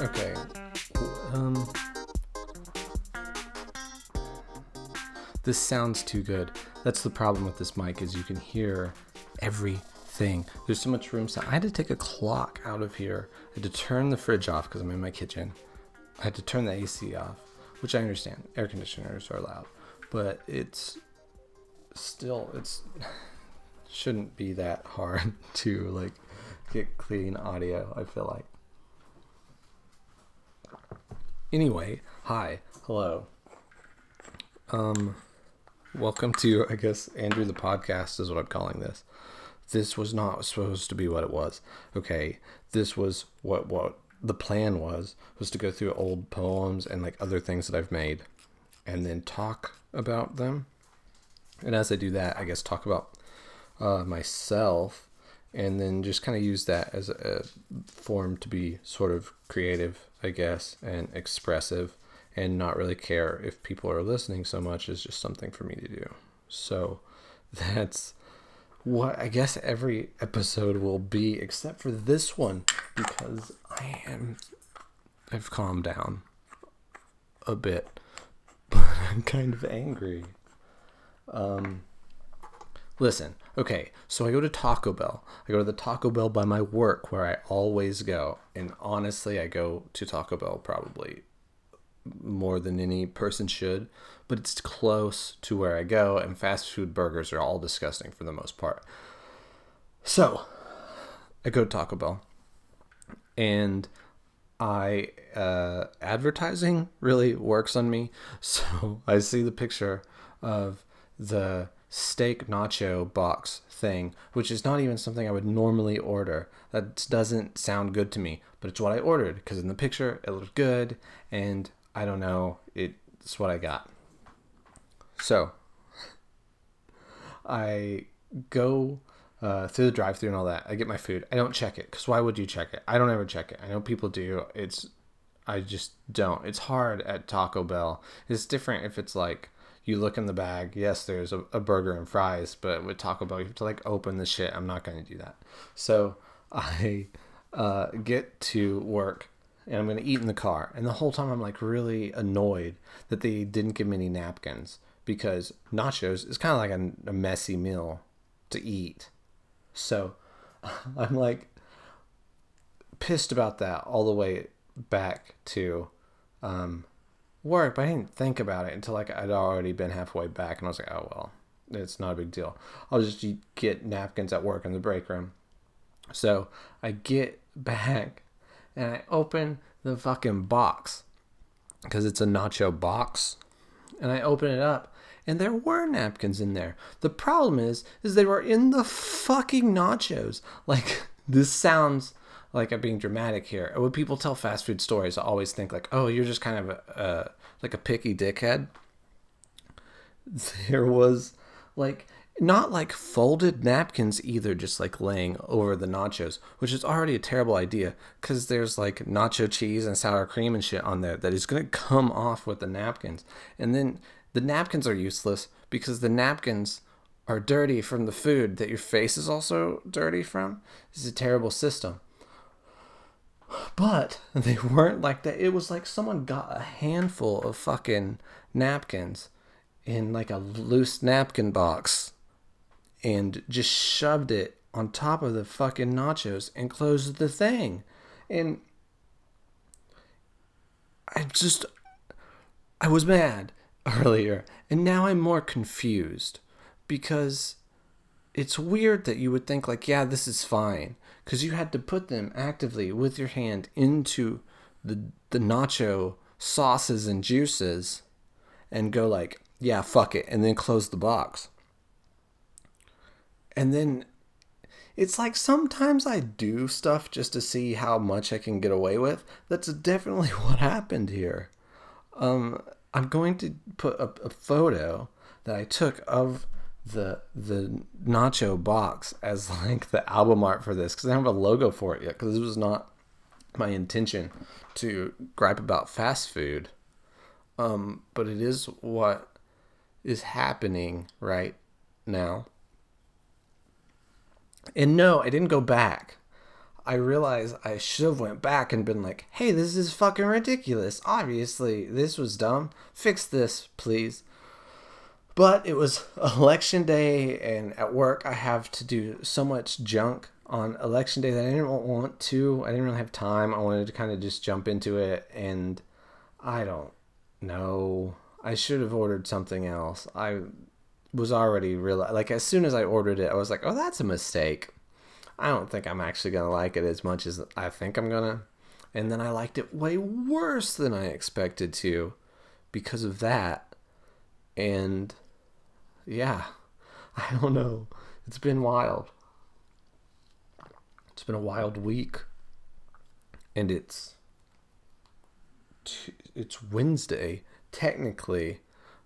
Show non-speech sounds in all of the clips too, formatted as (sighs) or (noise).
Okay. Um. This sounds too good. That's the problem with this mic is you can hear everything. There's so much room sound. I had to take a clock out of here. I had to turn the fridge off because I'm in my kitchen. I had to turn the AC off, which I understand. Air conditioners are loud, but it's still it's (sighs) shouldn't be that hard (laughs) to like get clean audio. I feel like. Anyway, hi, hello. Um, welcome to I guess Andrew the podcast is what I'm calling this. This was not supposed to be what it was. Okay, this was what what the plan was was to go through old poems and like other things that I've made, and then talk about them. And as I do that, I guess talk about uh, myself, and then just kind of use that as a, form to be sort of creative, I guess, and expressive, and not really care if people are listening so much is just something for me to do. So (laughs) that's what I guess every episode will be, except for this one, because I am I've calmed down a bit, (laughs) but I'm kind of angry. Um, listen, okay, so I go to Taco Bell. I go to the Taco Bell by my work where I always go. And honestly, I go to Taco Bell probably more than any person should, but it's close to where I go, and fast food burgers are all disgusting for the most part. So I go to Taco Bell, and I uh, advertising really works on me. (laughs) So I see the picture of the steak nacho box thing, which is not even something I would normally order. That doesn't sound good to me, but it's what I ordered because in the picture it looked good, and I don't know, it's what I got. So I go uh, through the drive-through and all that. I get my food. I don't check it because why would you check it? I don't ever check it. I know people do. It's I just don't. It's hard at Taco Bell. It's different if it's like you look in the bag. Yes, there's a, a burger and fries, but with Taco Bell, you have to like open the shit. I'm not going to do that. So (laughs) I uh, get to work and I'm going to eat in the car. And the whole time I'm like really annoyed that they didn't give me any napkins because nachos is kind of like a, a messy meal to eat. So (laughs) I'm like pissed about that all the way back to um, work, but I didn't think about it until like I'd already been halfway back, and I was like, oh well, it's not a big deal. I'll just get napkins at work in the break room. So I get (laughs) back and I open the fucking box because it's a nacho box, and I open it up. And there were napkins in there. The problem is, is they were in the fucking nachos. Like (laughs) this sounds like I'm being dramatic here. When people tell fast food stories, I always think like, oh, you're just kind of a, like a picky dickhead. (laughs) There was like not like folded napkins either, just like laying over the nachos, which is already a terrible idea because there's like nacho cheese and sour cream and shit on there that is gonna come off with the napkins, and then the napkins are useless because the napkins are dirty from the food that your face is also dirty from. This is a terrible system. But they weren't like that. It was like someone got a handful of fucking napkins in like a loose napkin box and just shoved it on top of the fucking nachos and closed the thing. And I just I was mad (laughs) earlier and now I'm more confused because it's weird that you would think like yeah this is fine because you had to put them actively with your hand into the the nacho sauces and juices and go like yeah fuck it and then close the box and then it's like sometimes I do stuff just to see how much I can get away with. That's definitely (laughs) what happened here. Um, I'm going to put a, a photo that I took of the the nacho box as (laughs) like the album art for this because I don't have a logo for it yet because it was not my intention to gripe about fast food. Um, but it is what is happening right now. And no, I didn't go back. I realized I should have went back and been like, "Hey, this is fucking ridiculous. Obviously, this was dumb. Fix this, please." But it was (laughs) election day, and at work, I have to do so much junk on election day that I didn't want to. I didn't really have time. I wanted to kind of just jump into it, and I don't know. I should have ordered something else. I was already real like as soon as I ordered it, I was like, "Oh, that's a mistake." I don't think I'm actually gonna like it as much as I think I'm gonna. And then I liked it way worse than I expected to because of that. And yeah, (laughs) I don't know. It's been wild. It's been a wild week. And it's it's Wednesday technically,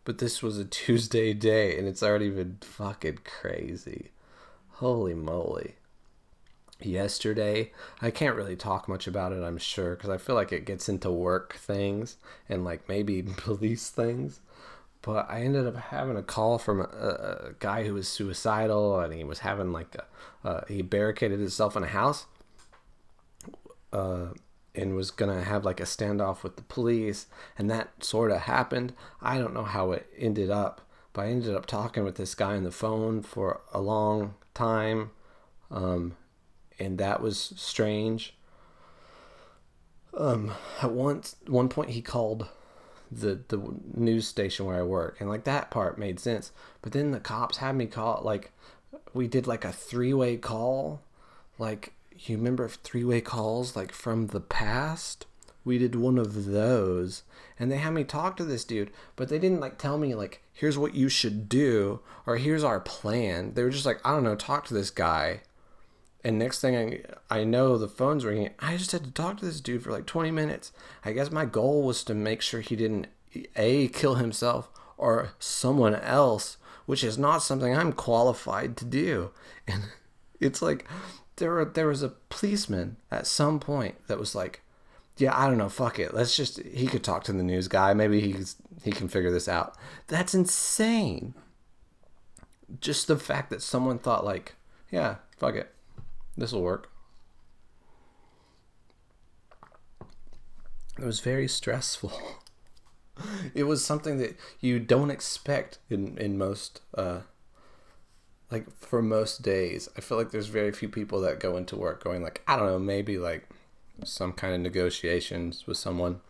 but this was a (laughs) Tuesday day and it's already been fucking crazy. Holy moly yesterday. I can't really talk much about it, I'm sure, because I feel like it gets into work things and like maybe (laughs) police things. But I ended up having a call from a, a guy who was suicidal and he was having like a, uh, he barricaded himself in a house uh, and was gonna have like a standoff with the police, and that sort of happened. I don't know how it ended up, but I ended up talking with this guy on the phone for a long time. Um, and that was strange. Um, at one one point he called the the news station where I work, and like that part made sense. But then the cops had me call like we did like a three way call, like you remember three way calls like from the past. We did one of those, and they had me talk to this dude, but they didn't like tell me like here's what you should do or here's our plan. They were just like I don't know, talk to this guy and next thing I, I know, the phone's ringing. I just had to talk to this dude for like 20 minutes. I guess my goal was to make sure he didn't A, kill himself or someone else, which is not something I'm qualified to do. And (laughs) it's like there, were, there was a policeman at some point that was like, yeah, I don't know, fuck it. Let's just, he could talk to the news guy. Maybe he's, he can figure this out. That's insane. Just the fact that someone thought, like, yeah, fuck it this will work. It was very stressful. (laughs) it was something that you don't expect in in most uh like for most days. I feel like there's very few people that go into work going like, I don't know, maybe like some kind of negotiations with someone.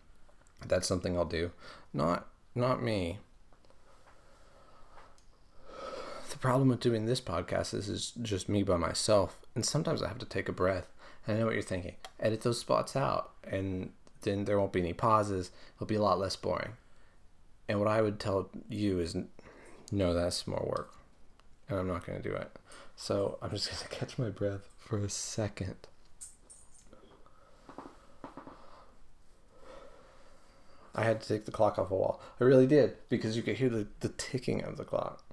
That's something I'll do. Not not me the problem with doing this podcast is, is just me by myself. And sometimes I have to take a breath. I know what you're thinking. Edit those spots out, and then there won't be any pauses. It'll be a lot less boring. And what I would tell you is no, that's more work. And I'm not going to do it. So I'm just going (laughs) to catch my breath for a second. I had to take the clock off a wall. I really did because you could hear the, the ticking of the clock.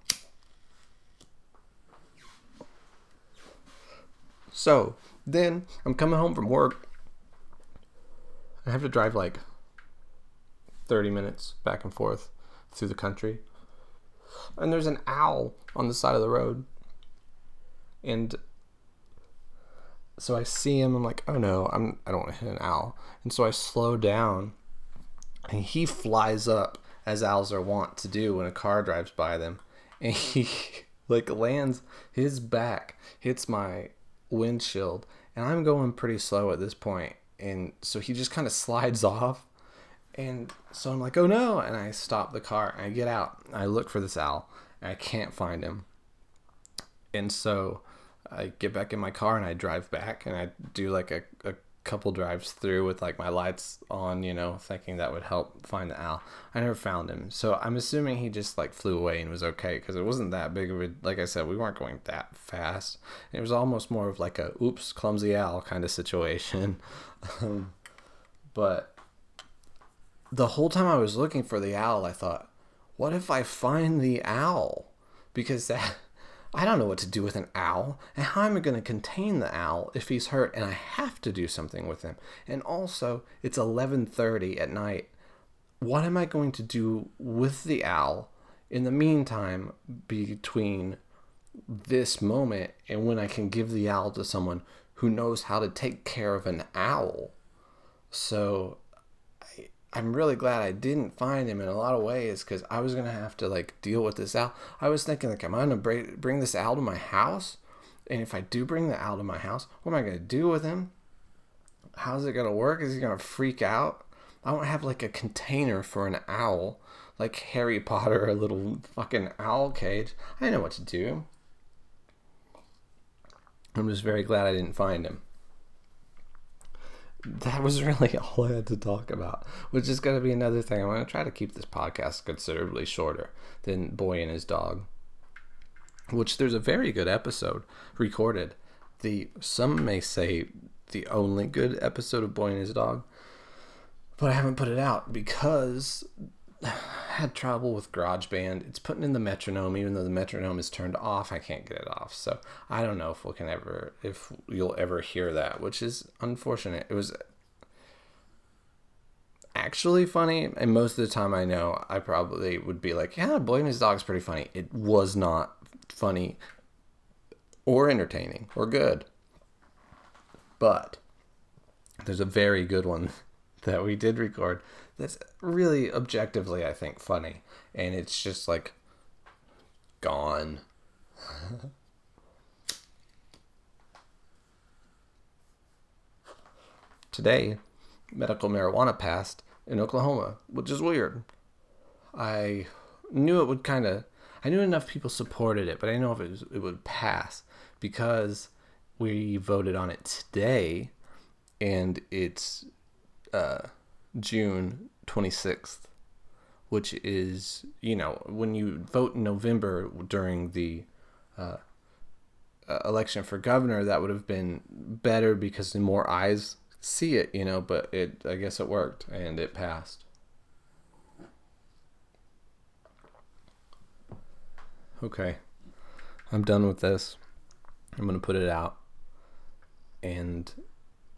So then I'm coming home from work. I have to drive like 30 minutes back and forth through the country. And there's an owl on the side of the road. And so I see him. I'm like, oh no, I'm I don't want to hit an owl. And so I slow down, and he flies up as owls are wont to do when a car drives by them, and he (laughs) like lands his back hits my windshield, and I'm going pretty slow at this point, and so he just kind of slides (laughs) off, and so I'm like, oh no, and I stop the car, and I get out, I look for this owl, and I can't find him, and so I get back in my car and I drive back, and I do like a, a couple drives through with like my lights on, you know, thinking that would help find the owl. I never found him. So I'm assuming he just like flew away and was okay because it wasn't that big of a, like I said, we weren't going that fast. It was almost more of like a oops, clumsy owl kind of situation. (laughs) um, but the whole time I was looking for the owl, I thought, what if I find the owl? Because that I don't know what to do with an owl, and how am I going to contain the owl if he's hurt and I have to do something with him? And also, it's 11:30 at night. What am I going to do with the owl in the meantime between this moment and when I can give the owl to someone who knows how to take care of an owl? So I, I'm really glad I didn't find him in a lot of ways because I was gonna have to like deal with this owl. I was thinking like, am I gonna bring bring this owl to my house? And if I do bring the owl to my house, what am I gonna do with him? How's it gonna work? Is he gonna freak out? I don't have like a container for an owl, like Harry (laughs) Potter, a little fucking owl cage. I know what to do. I'm just very glad I didn't find him that was really (laughs) all I had to talk about, which is going to be another thing. I'm going to try to keep this podcast considerably shorter than Boy and His Dog, which there's a very good episode recorded. The some may say the only good episode of Boy and His Dog, but I haven't put it out because (sighs) had trouble with GarageBand. It's putting in the metronome, even though the metronome is turned off. I can't get it off. So I don't know if we can ever, if you'll ever hear that, which is unfortunate. It was actually funny, and most of the time I know I probably would be like, "Yeah, Boy and His Dog's pretty funny." It was not funny, or entertaining, or good. But there's a very good one (laughs) that we did record that's really objectively I think funny and it's just like gone. (laughs) Today, medical marijuana passed in Oklahoma, which is weird. I knew it would kind of I knew enough people supported it, but I know if it, was, it would pass because we voted on it today and it's uh, June 26th, which is, you know, when you vote in November during the uh, uh, election for governor, that would have been better because more eyes see it, you know, but it, I guess it worked and it passed. Okay. I'm done with this. I'm going to put it out. And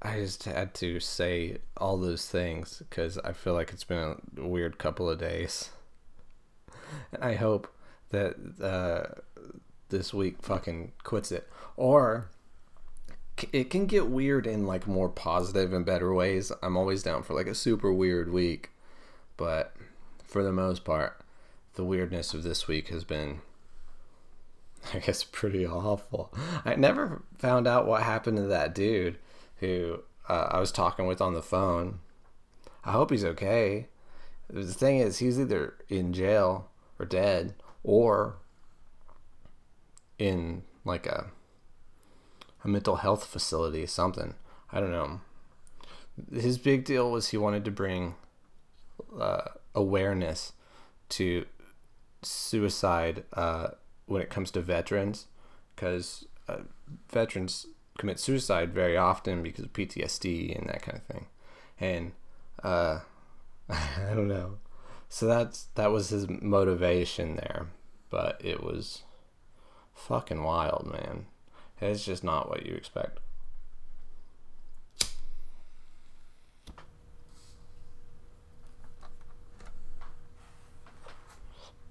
I just had to say all those things because I feel like it's been a weird couple of days. And I hope that uh, this week fucking quits it. Or it can get weird in like more positive and better ways. I'm always down for like a super weird week. But for the most part, the weirdness of this week has been (laughs) I guess pretty awful. I never found out what happened to that dude who uh, I was talking with on the phone. I hope he's okay. The thing is, he's either in jail or dead, or in like a a mental health facility, something. I don't know. His big deal was he wanted to bring uh, awareness to suicide uh, when it comes to veterans, because uh, veterans commit suicide very often because of PTSD and that kind of thing. And uh, (laughs) I don't know. So that's that was his motivation there, but it was fucking wild, man. It's just not what you expect.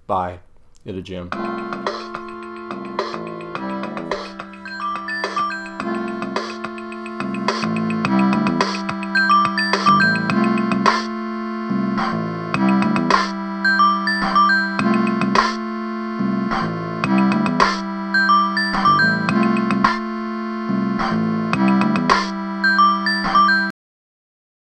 Bye. At a gym.